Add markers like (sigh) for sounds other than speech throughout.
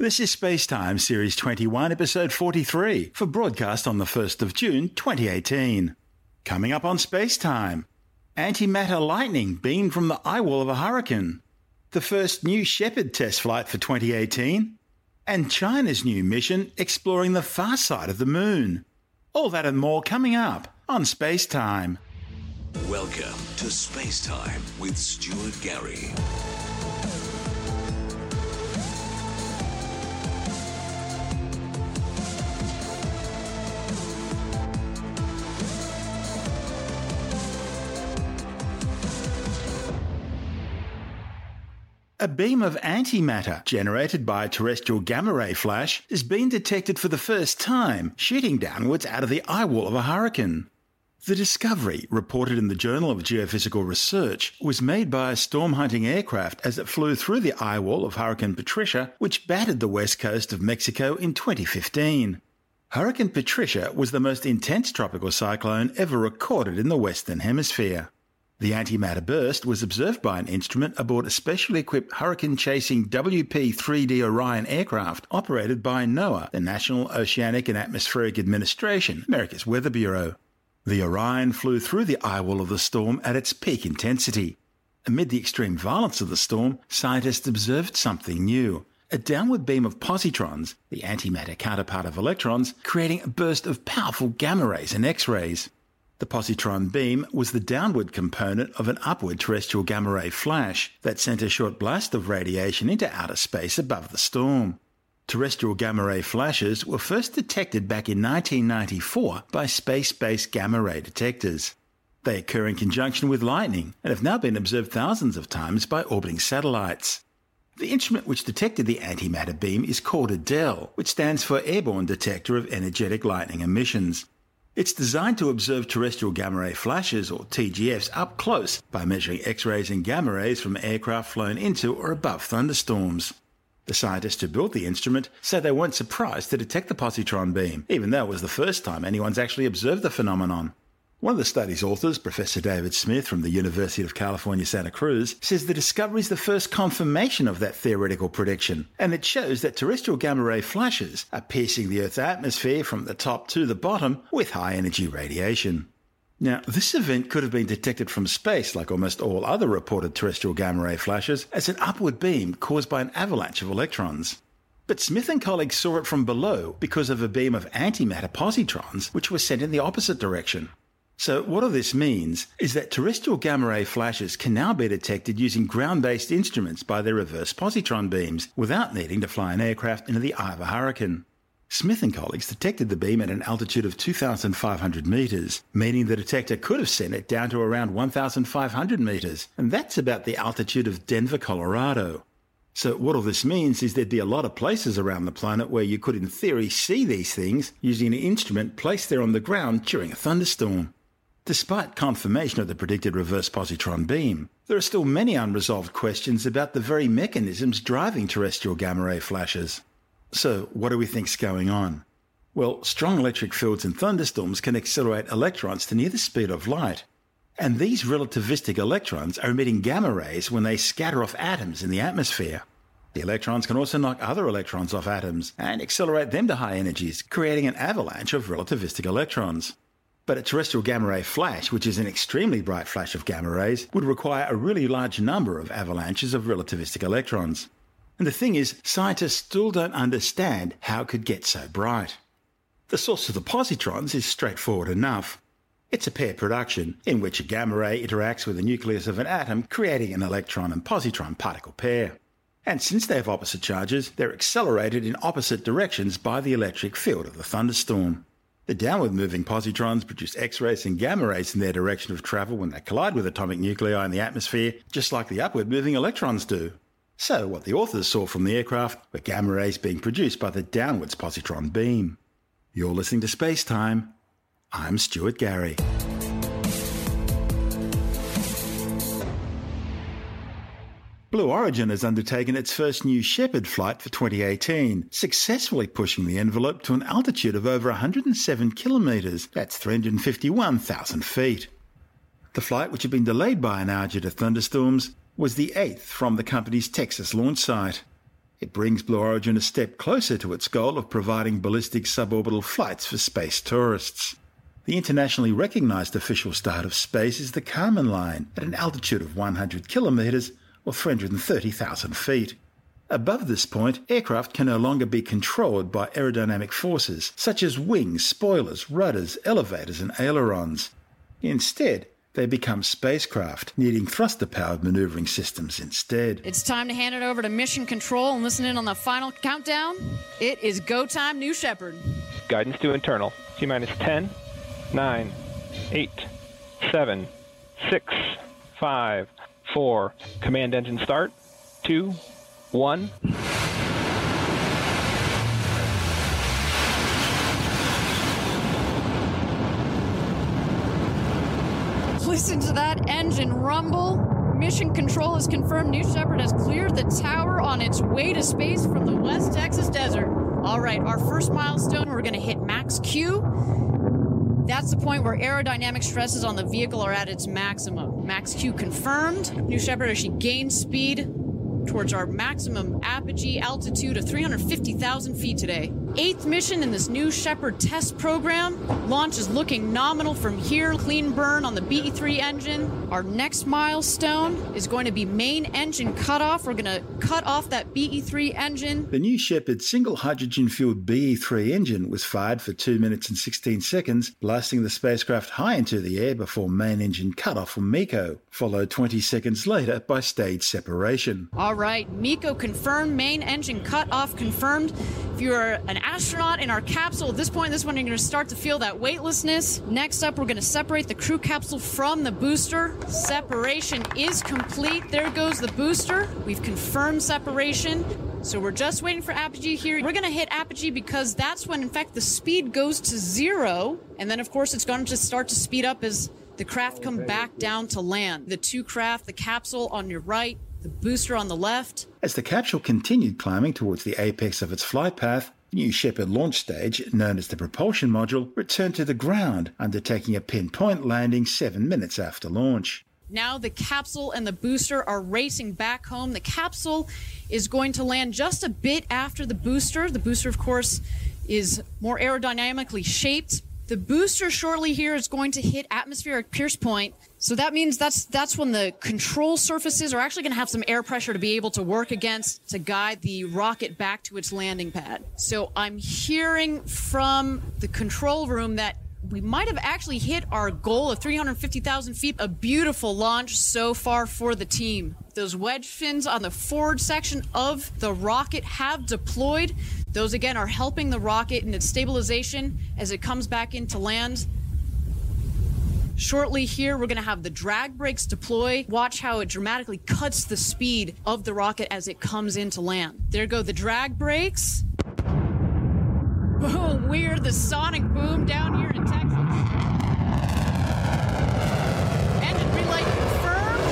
This is Spacetime Series 21, Episode 43, for broadcast on the 1st of June 2018. Coming up on Spacetime Antimatter lightning beamed from the eye wall of a hurricane, the first New Shepard test flight for 2018, and China's new mission exploring the far side of the moon. All that and more coming up on Spacetime. Welcome to Spacetime with Stuart Gary. A beam of antimatter generated by a terrestrial gamma ray flash has been detected for the first time, shooting downwards out of the eye wall of a hurricane. The discovery, reported in the Journal of Geophysical Research, was made by a storm hunting aircraft as it flew through the eye wall of Hurricane Patricia, which battered the west coast of Mexico in 2015. Hurricane Patricia was the most intense tropical cyclone ever recorded in the Western Hemisphere. The antimatter burst was observed by an instrument aboard a specially equipped hurricane chasing WP 3D Orion aircraft operated by NOAA, the National Oceanic and Atmospheric Administration, America's Weather Bureau. The Orion flew through the eye wall of the storm at its peak intensity. Amid the extreme violence of the storm, scientists observed something new. A downward beam of positrons, the antimatter counterpart of electrons, creating a burst of powerful gamma rays and X rays. The positron beam was the downward component of an upward terrestrial gamma ray flash that sent a short blast of radiation into outer space above the storm. Terrestrial gamma ray flashes were first detected back in 1994 by space based gamma ray detectors. They occur in conjunction with lightning and have now been observed thousands of times by orbiting satellites. The instrument which detected the antimatter beam is called ADELE, which stands for Airborne Detector of Energetic Lightning Emissions. It's designed to observe terrestrial gamma ray flashes, or TGFs, up close by measuring X rays and gamma rays from aircraft flown into or above thunderstorms. The scientists who built the instrument say they weren't surprised to detect the positron beam, even though it was the first time anyone's actually observed the phenomenon. One of the study's authors, Professor David Smith from the University of California, Santa Cruz, says the discovery is the first confirmation of that theoretical prediction, and it shows that terrestrial gamma ray flashes are piercing the Earth's atmosphere from the top to the bottom with high energy radiation. Now, this event could have been detected from space, like almost all other reported terrestrial gamma ray flashes, as an upward beam caused by an avalanche of electrons. But Smith and colleagues saw it from below because of a beam of antimatter positrons which were sent in the opposite direction. So, what all this means is that terrestrial gamma ray flashes can now be detected using ground based instruments by their reverse positron beams without needing to fly an aircraft into the eye of a hurricane. Smith and colleagues detected the beam at an altitude of 2,500 metres, meaning the detector could have sent it down to around 1,500 metres, and that's about the altitude of Denver, Colorado. So, what all this means is there'd be a lot of places around the planet where you could, in theory, see these things using an instrument placed there on the ground during a thunderstorm. Despite confirmation of the predicted reverse positron beam, there are still many unresolved questions about the very mechanisms driving terrestrial gamma ray flashes. So, what do we think's going on? Well, strong electric fields in thunderstorms can accelerate electrons to near the speed of light. And these relativistic electrons are emitting gamma rays when they scatter off atoms in the atmosphere. The electrons can also knock other electrons off atoms and accelerate them to high energies, creating an avalanche of relativistic electrons. But a terrestrial gamma ray flash, which is an extremely bright flash of gamma rays, would require a really large number of avalanches of relativistic electrons. And the thing is, scientists still don't understand how it could get so bright. The source of the positrons is straightforward enough. It's a pair production, in which a gamma ray interacts with the nucleus of an atom, creating an electron and positron particle pair. And since they have opposite charges, they're accelerated in opposite directions by the electric field of the thunderstorm. The downward moving positrons produce X rays and gamma rays in their direction of travel when they collide with atomic nuclei in the atmosphere, just like the upward moving electrons do. So, what the authors saw from the aircraft were gamma rays being produced by the downwards positron beam. You're listening to Space Time. I'm Stuart Gary. Blue Origin has undertaken its first New Shepard flight for 2018, successfully pushing the envelope to an altitude of over 107 kilometres, that's 351,000 feet. The flight, which had been delayed by an hour due to thunderstorms, was the eighth from the company's Texas launch site. It brings Blue Origin a step closer to its goal of providing ballistic suborbital flights for space tourists. The internationally recognised official start of space is the Kármán line at an altitude of 100 kilometres or 330,000 feet. Above this point, aircraft can no longer be controlled by aerodynamic forces such as wings, spoilers, rudders, elevators, and ailerons. Instead, they become spacecraft, needing thruster powered maneuvering systems instead. It's time to hand it over to Mission Control and listen in on the final countdown. It is go time, New Shepard. Guidance to internal. T minus 10, 9, 8, 7, 6, 5, 4. Command engine start. 2, 1. Listen to that engine rumble. Mission Control has confirmed New Shepard has cleared the tower on its way to space from the West Texas desert. All right, our first milestone, we're going to hit max Q. That's the point where aerodynamic stresses on the vehicle are at its maximum. Max Q confirmed. New Shepard, as she gains speed towards our maximum apogee altitude of 350,000 feet today. Eighth mission in this new Shepard test program. Launch is looking nominal from here. Clean burn on the BE3 engine. Our next milestone is going to be main engine cutoff. We're going to cut off that BE3 engine. The new Shepard single hydrogen fueled BE3 engine was fired for 2 minutes and 16 seconds, blasting the spacecraft high into the air before main engine cutoff from MECO, followed 20 seconds later by stage separation. All right, MECO confirmed, main engine cut off confirmed. If you're an astronaut in our capsule at this point, this one you're going to start to feel that weightlessness. Next up, we're going to separate the crew capsule from the booster. Separation is complete. There goes the booster. We've confirmed separation. So we're just waiting for apogee here. We're going to hit apogee because that's when, in fact, the speed goes to zero. And then, of course, it's going to start to speed up as the craft come back down to land. The two craft, the capsule on your right, the booster on the left. As the capsule continued climbing towards the apex of its flight path, new Shepard launch stage, known as the propulsion module, returned to the ground, undertaking a pinpoint landing seven minutes after launch. Now the capsule and the booster are racing back home. The capsule is going to land just a bit after the booster. The booster, of course, is more aerodynamically shaped. The booster shortly here is going to hit atmospheric pierce point. So that means that's that's when the control surfaces are actually going to have some air pressure to be able to work against to guide the rocket back to its landing pad. So I'm hearing from the control room that we might have actually hit our goal of 350,000 feet. A beautiful launch so far for the team. Those wedge fins on the forward section of the rocket have deployed. Those again are helping the rocket in its stabilization as it comes back into land. Shortly here, we're going to have the drag brakes deploy. Watch how it dramatically cuts the speed of the rocket as it comes into land. There go the drag brakes. Boom, we're the sonic boom down here in Texas. Engine relay confirmed.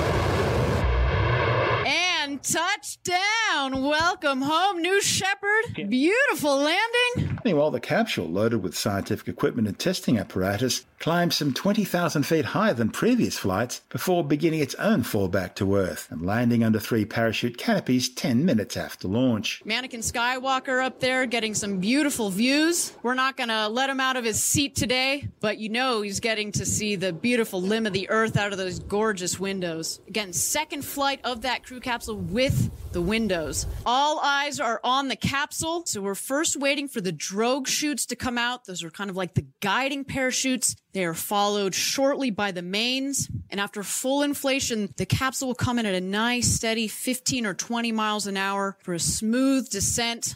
And touchdown. Welcome home, New Shepard. Beautiful landing. Meanwhile, the capsule, loaded with scientific equipment and testing apparatus, climbed some 20,000 feet higher than previous flights before beginning its own fall back to Earth and landing under three parachute canopies 10 minutes after launch. Mannequin Skywalker up there getting some beautiful views. We're not going to let him out of his seat today, but you know he's getting to see the beautiful limb of the Earth out of those gorgeous windows. Again, second flight of that crew capsule with the windows. All eyes are on the capsule, so we're first waiting for the drogue chutes to come out. Those are kind of like the guiding parachutes. They are followed shortly by the mains. And after full inflation, the capsule will come in at a nice steady 15 or 20 miles an hour for a smooth descent.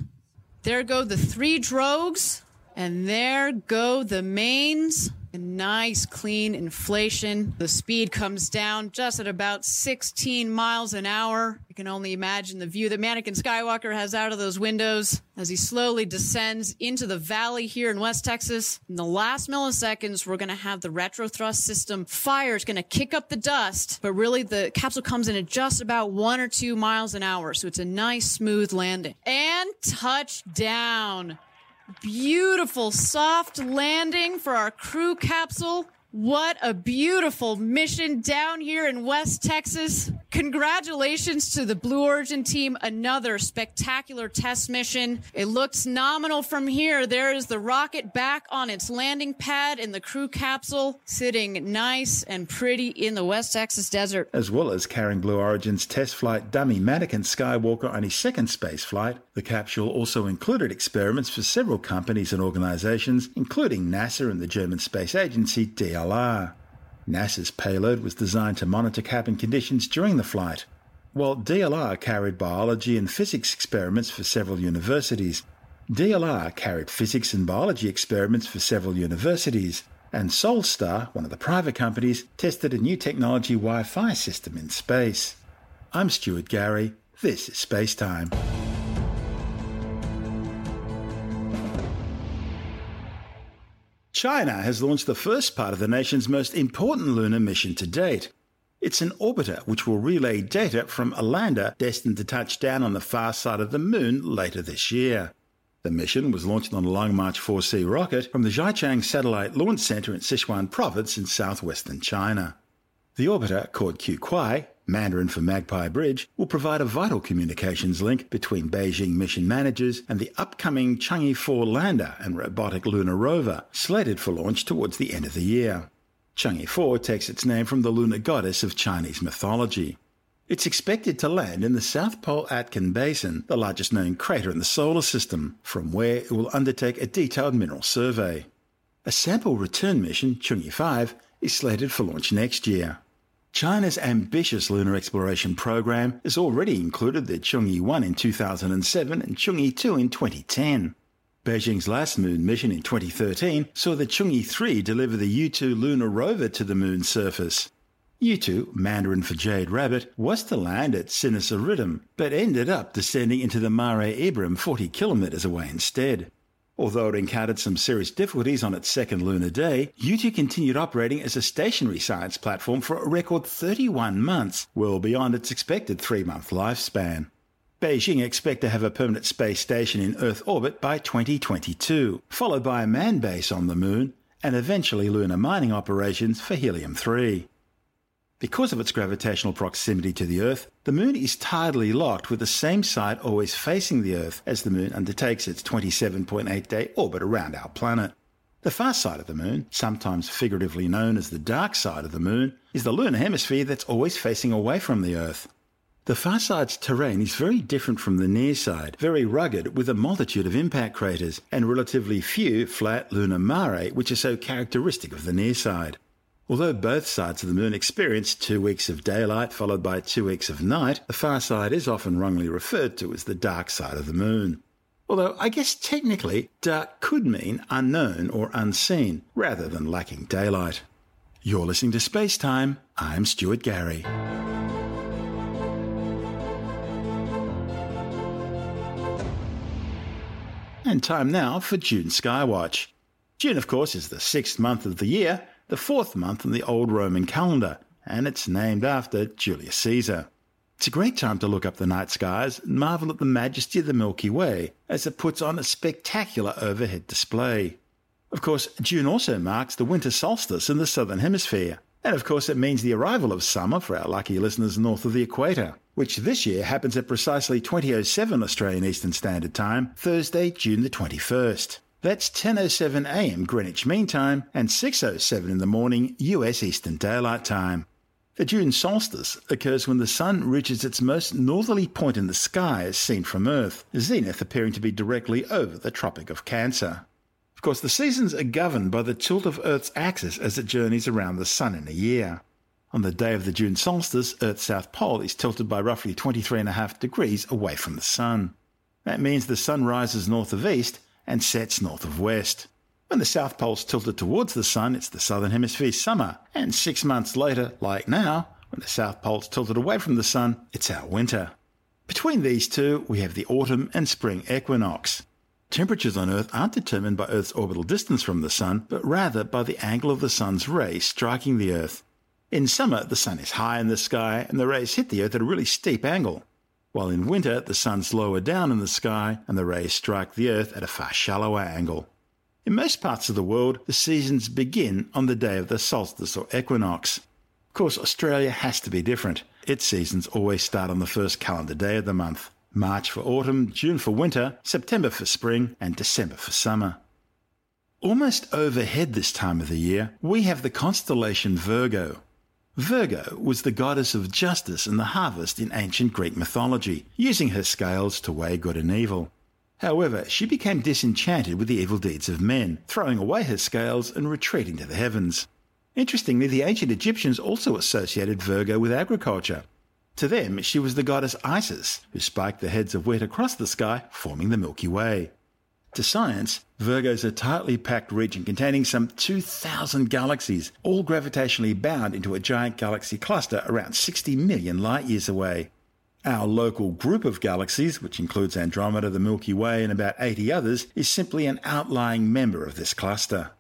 There go the three drogues. And there go the mains. Nice clean inflation. The speed comes down just at about 16 miles an hour. You can only imagine the view that Mannequin Skywalker has out of those windows as he slowly descends into the valley here in West Texas. In the last milliseconds, we're going to have the retro thrust system fire. It's going to kick up the dust, but really the capsule comes in at just about one or two miles an hour. So it's a nice smooth landing and touchdown. Beautiful soft landing for our crew capsule. What a beautiful mission down here in West Texas. Congratulations to the Blue Origin team. Another spectacular test mission. It looks nominal from here. There is the rocket back on its landing pad in the crew capsule, sitting nice and pretty in the West Texas desert. As well as carrying Blue Origin's test flight dummy mannequin Skywalker on his second space flight, the capsule also included experiments for several companies and organizations, including NASA and the German space agency DLR. DLR. NASA's payload was designed to monitor cabin conditions during the flight, while DLR carried biology and physics experiments for several universities. DLR carried physics and biology experiments for several universities, and Solstar, one of the private companies, tested a new technology Wi Fi system in space. I'm Stuart Gary. This is Space Time. China has launched the first part of the nation's most important lunar mission to date. It's an orbiter which will relay data from a lander destined to touch down on the far side of the moon later this year. The mission was launched on a Long March 4C rocket from the Xichang Satellite Launch Center in Sichuan Province in southwestern China. The orbiter, called Queqiao, Mandarin for Magpie Bridge, will provide a vital communications link between Beijing mission managers and the upcoming Chang'e 4 lander and robotic lunar rover, slated for launch towards the end of the year. Chang'e 4 takes its name from the lunar goddess of Chinese mythology. It's expected to land in the South Pole Aitken Basin, the largest known crater in the solar system, from where it will undertake a detailed mineral survey. A sample return mission, Chang'e 5, is slated for launch next year. China's ambitious lunar exploration program has already included the Chang'e 1 in 2007 and Chang'e 2 in 2010. Beijing's last moon mission in 2013 saw the Chang'e 3 deliver the Yutu lunar rover to the moon's surface. Yutu, Mandarin for Jade Rabbit, was to land at Sinus Iridum, but ended up descending into the Mare Imbrium 40 kilometres away instead. Although it encountered some serious difficulties on its second lunar day, Yutu continued operating as a stationary science platform for a record 31 months, well beyond its expected three month lifespan. Beijing expect to have a permanent space station in Earth orbit by 2022, followed by a manned base on the Moon, and eventually lunar mining operations for Helium 3. Because of its gravitational proximity to the Earth, the Moon is tidally locked with the same side always facing the Earth as the Moon undertakes its 27.8 day orbit around our planet. The far side of the Moon, sometimes figuratively known as the dark side of the Moon, is the lunar hemisphere that's always facing away from the Earth. The far side's terrain is very different from the near side, very rugged, with a multitude of impact craters, and relatively few flat lunar mare, which are so characteristic of the near side. Although both sides of the moon experience two weeks of daylight followed by two weeks of night, the far side is often wrongly referred to as the dark side of the moon. Although I guess technically, dark could mean unknown or unseen, rather than lacking daylight. You're listening to Space Time. I'm Stuart Gary. And time now for June Skywatch. June, of course, is the sixth month of the year, the fourth month in the old Roman calendar, and it's named after Julius Caesar. It's a great time to look up the night skies and marvel at the majesty of the Milky Way as it puts on a spectacular overhead display. Of course, June also marks the winter solstice in the southern hemisphere, and of course, it means the arrival of summer for our lucky listeners north of the equator, which this year happens at precisely 2007 Australian Eastern Standard Time, Thursday, June the 21st. That's 10:07 a.m. Greenwich Mean Time and 6:07 in the morning US Eastern Daylight Time. The June solstice occurs when the sun reaches its most northerly point in the sky as seen from Earth, zenith appearing to be directly over the Tropic of Cancer. Of course, the seasons are governed by the tilt of Earth's axis as it journeys around the sun in a year. On the day of the June solstice, Earth's south pole is tilted by roughly 23.5 degrees away from the sun. That means the sun rises north of east and sets north of west. When the South Pole's tilted towards the Sun, it's the Southern Hemisphere's summer, and six months later, like now, when the South Pole's tilted away from the Sun, it's our winter. Between these two, we have the autumn and spring equinox. Temperatures on Earth aren't determined by Earth's orbital distance from the Sun, but rather by the angle of the Sun's rays striking the Earth. In summer, the Sun is high in the sky and the rays hit the Earth at a really steep angle while in winter the sun's lower down in the sky and the rays strike the Earth at a far shallower angle. In most parts of the world, the seasons begin on the day of the solstice or equinox. Of course, Australia has to be different. Its seasons always start on the first calendar day of the month. March for autumn, June for winter, September for spring, and December for summer. Almost overhead this time of the year, we have the constellation Virgo. Virgo was the goddess of justice and the harvest in ancient Greek mythology, using her scales to weigh good and evil. However, she became disenchanted with the evil deeds of men, throwing away her scales and retreating to the heavens. Interestingly, the ancient Egyptians also associated Virgo with agriculture, to them, she was the goddess Isis, who spiked the heads of wheat across the sky, forming the Milky Way. To science, Virgo is a tightly packed region containing some 2,000 galaxies, all gravitationally bound into a giant galaxy cluster around 60 million light years away. Our local group of galaxies, which includes Andromeda, the Milky Way, and about 80 others, is simply an outlying member of this cluster.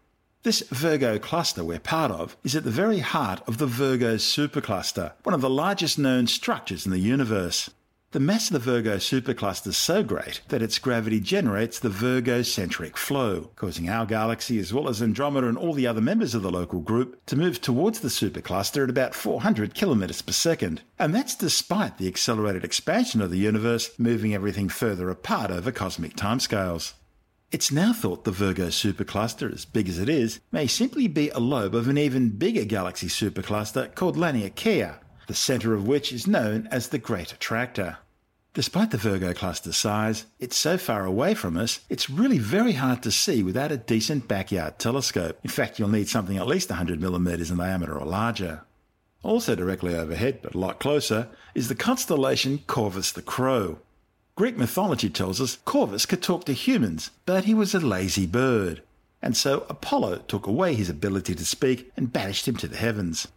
This Virgo cluster we're part of is at the very heart of the Virgo supercluster, one of the largest known structures in the universe. The mass of the Virgo supercluster is so great that its gravity generates the Virgo-centric flow, causing our galaxy as well as Andromeda and all the other members of the local group to move towards the supercluster at about 400 kilometers per second. And that's despite the accelerated expansion of the universe moving everything further apart over cosmic timescales. It's now thought the Virgo supercluster, as big as it is, may simply be a lobe of an even bigger galaxy supercluster called Laniakea, the centre of which is known as the Great Attractor. Despite the Virgo cluster size, it's so far away from us, it's really very hard to see without a decent backyard telescope. In fact, you'll need something at least 100 millimeters in diameter or larger. Also directly overhead, but a lot closer, is the constellation Corvus the Crow. Greek mythology tells us Corvus could talk to humans, but he was a lazy bird. And so Apollo took away his ability to speak and banished him to the heavens.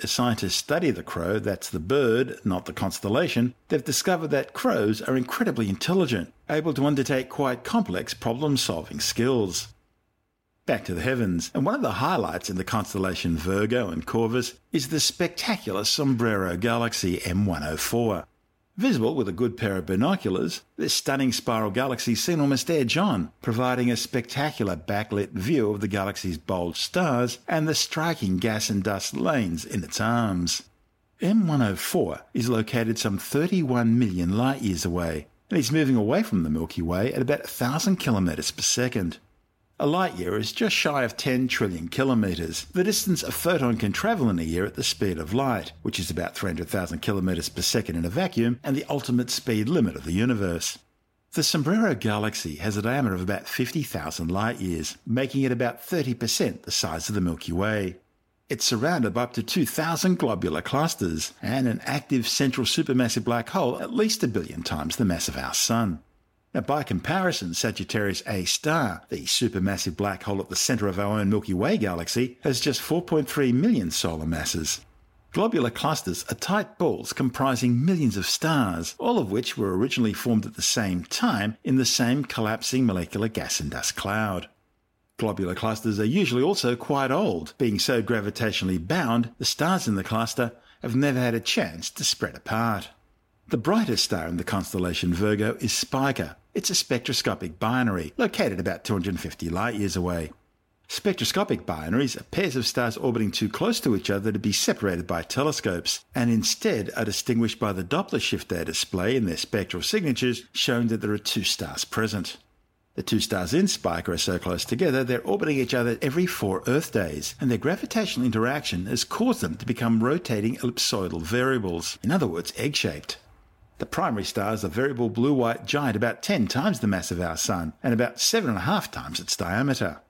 As scientists study the crow, that's the bird, not the constellation, they've discovered that crows are incredibly intelligent, able to undertake quite complex problem solving skills. Back to the heavens, and one of the highlights in the constellation Virgo and Corvus is the spectacular Sombrero Galaxy M104. Visible with a good pair of binoculars, this stunning spiral galaxy seen almost edge on, providing a spectacular backlit view of the galaxy's bold stars and the striking gas and dust lanes in its arms. M104 is located some 31 million light years away and is moving away from the Milky Way at about 1,000 kilometers per second. A light year is just shy of 10 trillion kilometres, the distance a photon can travel in a year at the speed of light, which is about 300,000 kilometres per second in a vacuum and the ultimate speed limit of the universe. The Sombrero Galaxy has a diameter of about 50,000 light years, making it about 30% the size of the Milky Way. It's surrounded by up to 2,000 globular clusters and an active central supermassive black hole at least a billion times the mass of our Sun. Now, by comparison, Sagittarius A star, the supermassive black hole at the centre of our own Milky Way galaxy, has just 4.3 million solar masses. Globular clusters are tight balls comprising millions of stars, all of which were originally formed at the same time in the same collapsing molecular gas and dust cloud. Globular clusters are usually also quite old, being so gravitationally bound, the stars in the cluster have never had a chance to spread apart. The brightest star in the constellation Virgo is Spica. It's a spectroscopic binary, located about 250 light years away. Spectroscopic binaries are pairs of stars orbiting too close to each other to be separated by telescopes, and instead are distinguished by the Doppler shift they display in their spectral signatures, showing that there are two stars present. The two stars in Spica are so close together they're orbiting each other every four Earth days, and their gravitational interaction has caused them to become rotating ellipsoidal variables, in other words, egg shaped. The primary star is a variable blue white giant about 10 times the mass of our Sun and about 7.5 times its diameter.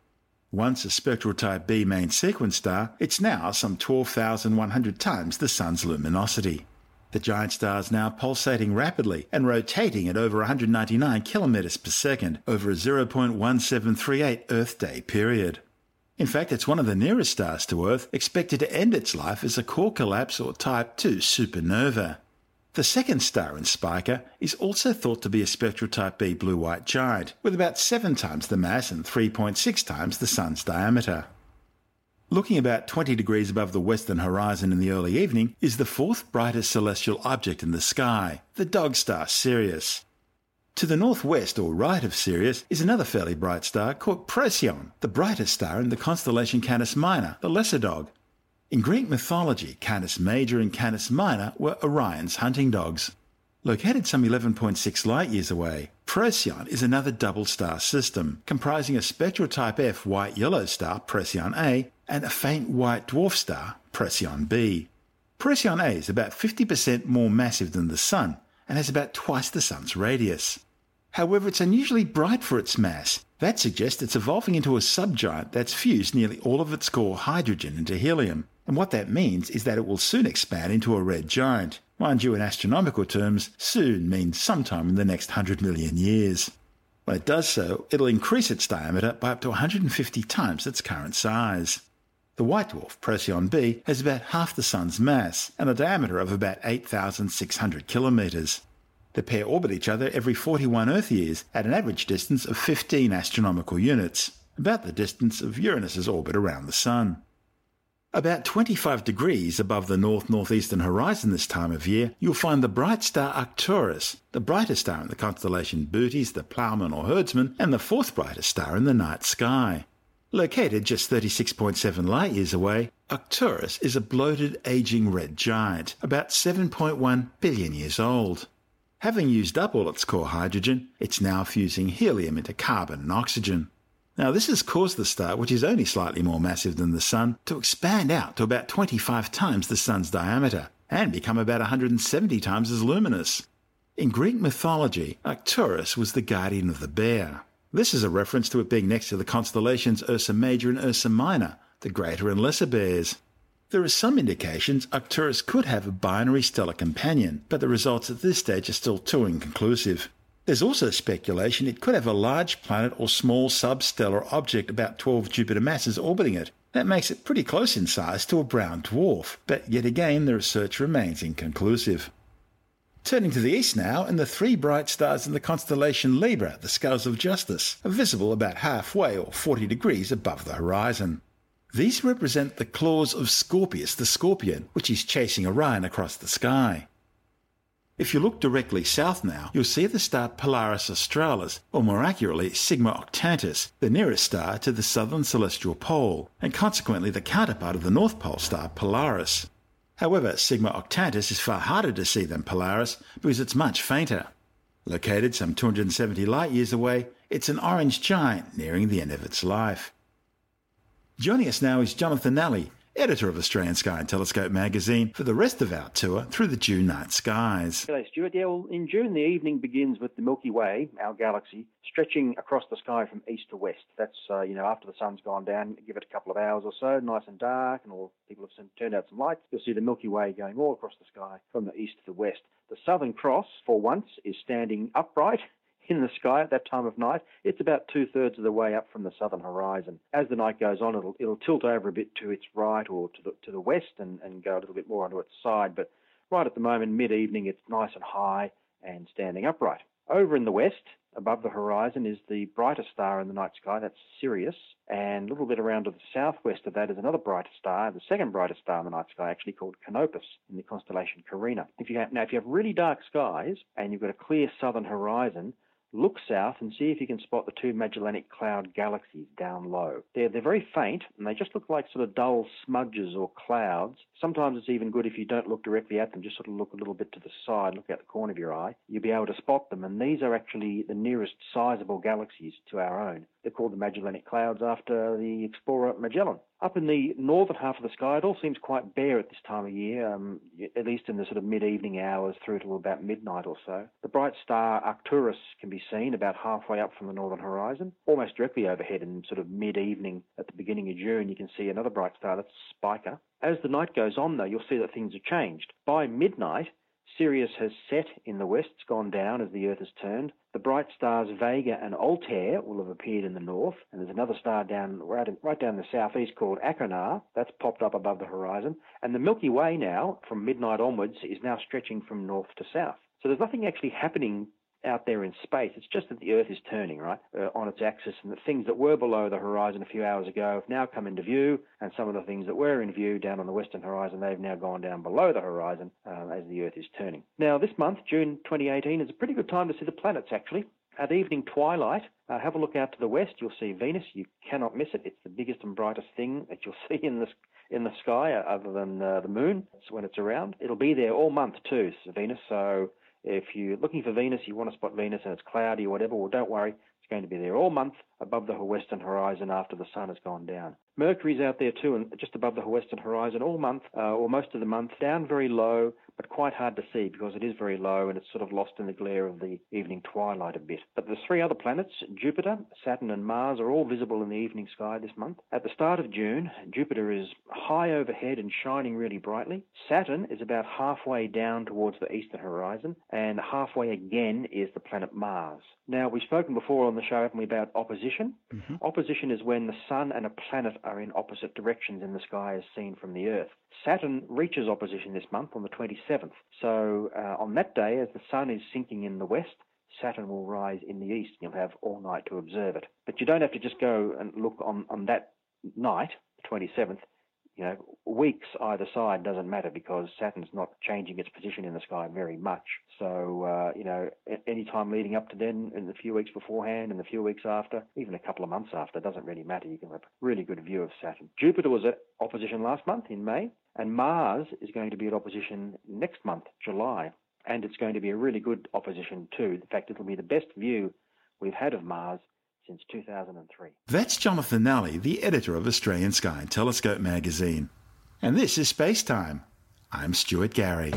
Once a spectral type b main sequence star, it's now some 12,100 times the Sun's luminosity. The giant star is now pulsating rapidly and rotating at over 199 kilometers per second over a 0.1738 Earth day period. In fact, it's one of the nearest stars to Earth, expected to end its life as a core collapse or Type 2 supernova. The second star in Spica is also thought to be a spectral type B blue white giant, with about 7 times the mass and 3.6 times the Sun's diameter. Looking about 20 degrees above the western horizon in the early evening is the fourth brightest celestial object in the sky, the dog star Sirius. To the northwest or right of Sirius is another fairly bright star called Procyon, the brightest star in the constellation Canis Minor, the lesser dog. In Greek mythology, Canis Major and Canis Minor were Orion's hunting dogs. Located some 11.6 light years away, Procyon is another double star system, comprising a spectral type F white yellow star, Procyon A, and a faint white dwarf star, Procyon B. Procyon A is about 50% more massive than the Sun and has about twice the Sun's radius. However, it's unusually bright for its mass. That suggests it's evolving into a subgiant that's fused nearly all of its core hydrogen into helium. And what that means is that it will soon expand into a red giant. Mind you, in astronomical terms, soon means sometime in the next 100 million years. When it does so, it'll increase its diameter by up to 150 times its current size. The white dwarf, Procyon b, has about half the Sun's mass and a diameter of about 8,600 kilometres. The pair orbit each other every 41 Earth years at an average distance of 15 astronomical units, about the distance of Uranus's orbit around the Sun. About 25 degrees above the north northeastern horizon this time of year, you'll find the bright star Arcturus, the brightest star in the constellation Bootes, the ploughman or herdsman, and the fourth brightest star in the night sky. Located just 36.7 light years away, Arcturus is a bloated, aging red giant, about 7.1 billion years old. Having used up all its core hydrogen, it's now fusing helium into carbon and oxygen. Now, this has caused the star, which is only slightly more massive than the Sun, to expand out to about 25 times the Sun's diameter and become about 170 times as luminous. In Greek mythology, Arcturus was the guardian of the bear. This is a reference to it being next to the constellations Ursa Major and Ursa Minor, the greater and lesser bears. There are some indications Arcturus could have a binary stellar companion, but the results at this stage are still too inconclusive. There's also speculation it could have a large planet or small substellar object about 12 Jupiter masses orbiting it. That makes it pretty close in size to a brown dwarf, but yet again the research remains inconclusive. Turning to the east now, and the three bright stars in the constellation Libra, the scales of justice, are visible about halfway or 40 degrees above the horizon. These represent the claws of Scorpius the scorpion, which is chasing Orion across the sky. If you look directly south now, you'll see the star Polaris Australis, or more accurately Sigma Octantis, the nearest star to the southern celestial pole, and consequently the counterpart of the North Pole star Polaris. However, Sigma Octantis is far harder to see than Polaris because it's much fainter. Located some 270 light years away, it's an orange giant nearing the end of its life. Joining us now is Jonathan Nally, editor of Australian Sky and Telescope magazine, for the rest of our tour through the June night skies. G'day, Stuart. Yeah, well, in June, the evening begins with the Milky Way, our galaxy, stretching across the sky from east to west. That's, uh, you know, after the sun's gone down, give it a couple of hours or so, nice and dark, and all people have turned out some lights. You'll see the Milky Way going all across the sky from the east to the west. The Southern Cross, for once, is standing upright in the sky at that time of night. It's about two thirds of the way up from the southern horizon. As the night goes on, it'll it'll tilt over a bit to its right or to the to the west and, and go a little bit more onto its side. But right at the moment, mid evening, it's nice and high and standing upright. Over in the west, above the horizon, is the brightest star in the night sky. That's Sirius. And a little bit around to the southwest of that is another brighter star, the second brightest star in the night sky, actually called Canopus in the constellation Carina. If you have, now, if you have really dark skies and you've got a clear southern horizon, Look south and see if you can spot the two Magellanic Cloud galaxies down low. They're, they're very faint and they just look like sort of dull smudges or clouds. Sometimes it's even good if you don't look directly at them, just sort of look a little bit to the side, look out the corner of your eye. You'll be able to spot them, and these are actually the nearest sizable galaxies to our own. They're called the Magellanic Clouds after the explorer Magellan. Up in the northern half of the sky, it all seems quite bare at this time of year, um, at least in the sort of mid-evening hours through to about midnight or so. The bright star Arcturus can be seen about halfway up from the northern horizon, almost directly overhead in sort of mid-evening at the beginning of June. You can see another bright star, that's Spica. As the night goes on, though, you'll see that things have changed. By midnight, Sirius has set in the west, it's gone down as the Earth has turned. The bright stars Vega and Altair will have appeared in the north, and there's another star down right, right down the southeast called Achernar. That's popped up above the horizon. And the Milky Way now, from midnight onwards, is now stretching from north to south. So there's nothing actually happening out there in space. It's just that the Earth is turning, right, uh, on its axis, and the things that were below the horizon a few hours ago have now come into view, and some of the things that were in view down on the western horizon, they've now gone down below the horizon uh, as the Earth is turning. Now, this month, June 2018, is a pretty good time to see the planets, actually. At evening twilight, uh, have a look out to the west. You'll see Venus. You cannot miss it. It's the biggest and brightest thing that you'll (laughs) see in the in the sky, uh, other than uh, the moon. when it's around. It'll be there all month too, Venus. So if you're looking for Venus, you want to spot Venus and it's cloudy or whatever, well, don't worry. It's going to be there all month above the western horizon after the sun has gone down. Mercury's out there too, and just above the western horizon all month, uh, or most of the month, down very low, but quite hard to see because it is very low and it's sort of lost in the glare of the evening twilight a bit. But the three other planets, Jupiter, Saturn, and Mars, are all visible in the evening sky this month. At the start of June, Jupiter is high overhead and shining really brightly. Saturn is about halfway down towards the eastern horizon, and halfway again is the planet Mars. Now, we've spoken before on the show, haven't we, about opposition? Mm-hmm. Opposition is when the sun and a planet are in opposite directions in the sky as seen from the Earth. Saturn reaches opposition this month on the 27th. So uh, on that day, as the sun is sinking in the west, Saturn will rise in the east. And you'll have all night to observe it. But you don't have to just go and look on, on that night, the 27th you know, weeks either side doesn't matter because Saturn's not changing its position in the sky very much. So, uh, you know, any time leading up to then, in the few weeks beforehand and the few weeks after, even a couple of months after, doesn't really matter. You can have a really good view of Saturn. Jupiter was at opposition last month in May, and Mars is going to be at opposition next month, July. And it's going to be a really good opposition too. In fact, it'll be the best view we've had of Mars since 2003. That's Jonathan Nally, the editor of Australian Sky and Telescope magazine. And this is Space Time. I'm Stuart Gary.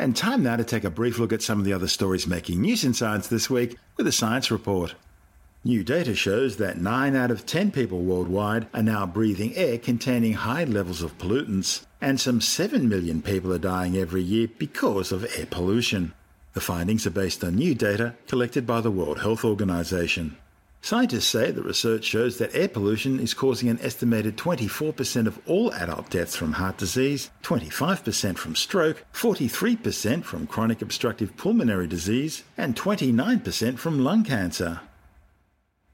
And time now to take a brief look at some of the other stories making news in science this week with a science report. New data shows that 9 out of 10 people worldwide are now breathing air containing high levels of pollutants, and some 7 million people are dying every year because of air pollution. The findings are based on new data collected by the World Health Organization. Scientists say the research shows that air pollution is causing an estimated 24% of all adult deaths from heart disease, 25% from stroke, 43% from chronic obstructive pulmonary disease, and 29% from lung cancer.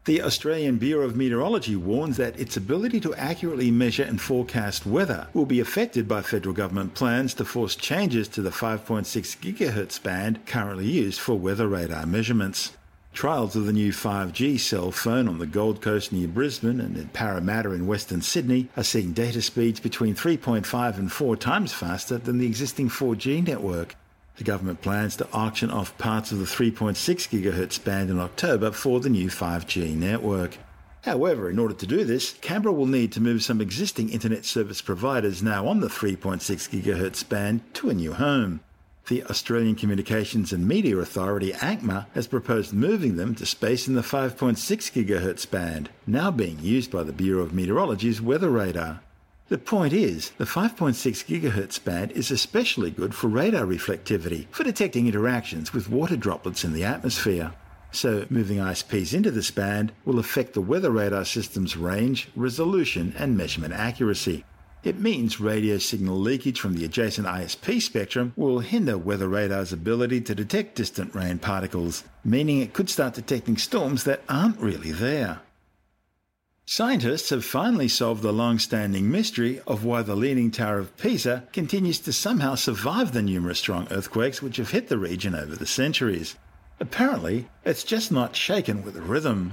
The Australian Bureau of Meteorology warns that its ability to accurately measure and forecast weather will be affected by federal government plans to force changes to the 5.6 GHz band currently used for weather radar measurements. Trials of the new 5G cell phone on the Gold Coast near Brisbane and in Parramatta in Western Sydney are seeing data speeds between 3.5 and 4 times faster than the existing 4G network. The government plans to auction off parts of the 3.6 GHz band in October for the new 5G network. However, in order to do this, Canberra will need to move some existing internet service providers now on the 3.6 GHz band to a new home. The Australian Communications and Media Authority, ACMA, has proposed moving them to space in the 5.6 GHz band, now being used by the Bureau of Meteorology's weather radar. The point is, the 5.6 GHz band is especially good for radar reflectivity, for detecting interactions with water droplets in the atmosphere. So, moving ISPs into this band will affect the weather radar system's range, resolution, and measurement accuracy. It means radio signal leakage from the adjacent ISP spectrum will hinder weather radar's ability to detect distant rain particles, meaning it could start detecting storms that aren't really there. Scientists have finally solved the long standing mystery of why the Leaning Tower of Pisa continues to somehow survive the numerous strong earthquakes which have hit the region over the centuries. Apparently, it's just not shaken with rhythm.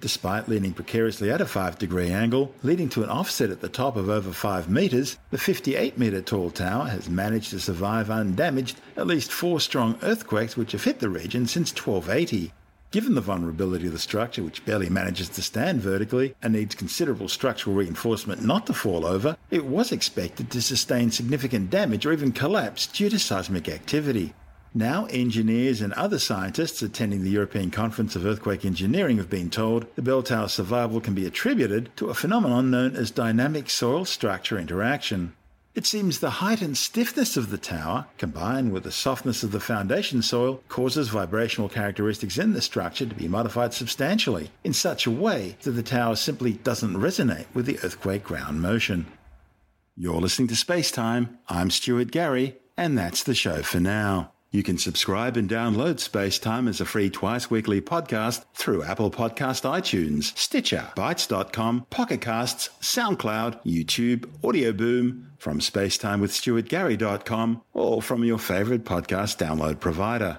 Despite leaning precariously at a 5 degree angle, leading to an offset at the top of over 5 metres, the 58 metre tall tower has managed to survive undamaged at least four strong earthquakes which have hit the region since 1280. Given the vulnerability of the structure, which barely manages to stand vertically and needs considerable structural reinforcement not to fall over, it was expected to sustain significant damage or even collapse due to seismic activity. Now, engineers and other scientists attending the European Conference of Earthquake Engineering have been told the bell tower's survival can be attributed to a phenomenon known as dynamic soil structure interaction. It seems the height and stiffness of the tower, combined with the softness of the foundation soil, causes vibrational characteristics in the structure to be modified substantially in such a way that the tower simply doesn't resonate with the earthquake ground motion. You're listening to Space Time. I'm Stuart Gary, and that's the show for now. You can subscribe and download Space Time as a free twice weekly podcast through Apple Podcast iTunes, Stitcher, Bytes.com, Pocket Casts, SoundCloud, YouTube, Audio Boom, from spacetimewithstuartgary.com, or from your favorite podcast download provider.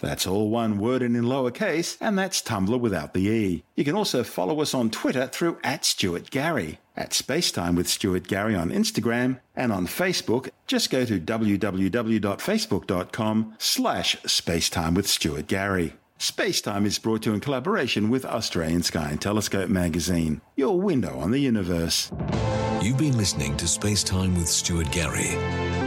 That's all one word and in lowercase, and that's Tumblr without the E. You can also follow us on Twitter through at Stuart Gary, at Spacetime with Stuart Gary on Instagram, and on Facebook, just go to www.facebook.com slash spacetime with Stuart Gary. Spacetime is brought to you in collaboration with Australian Sky and Telescope magazine, your window on the universe. You've been listening to Spacetime with Stuart Gary.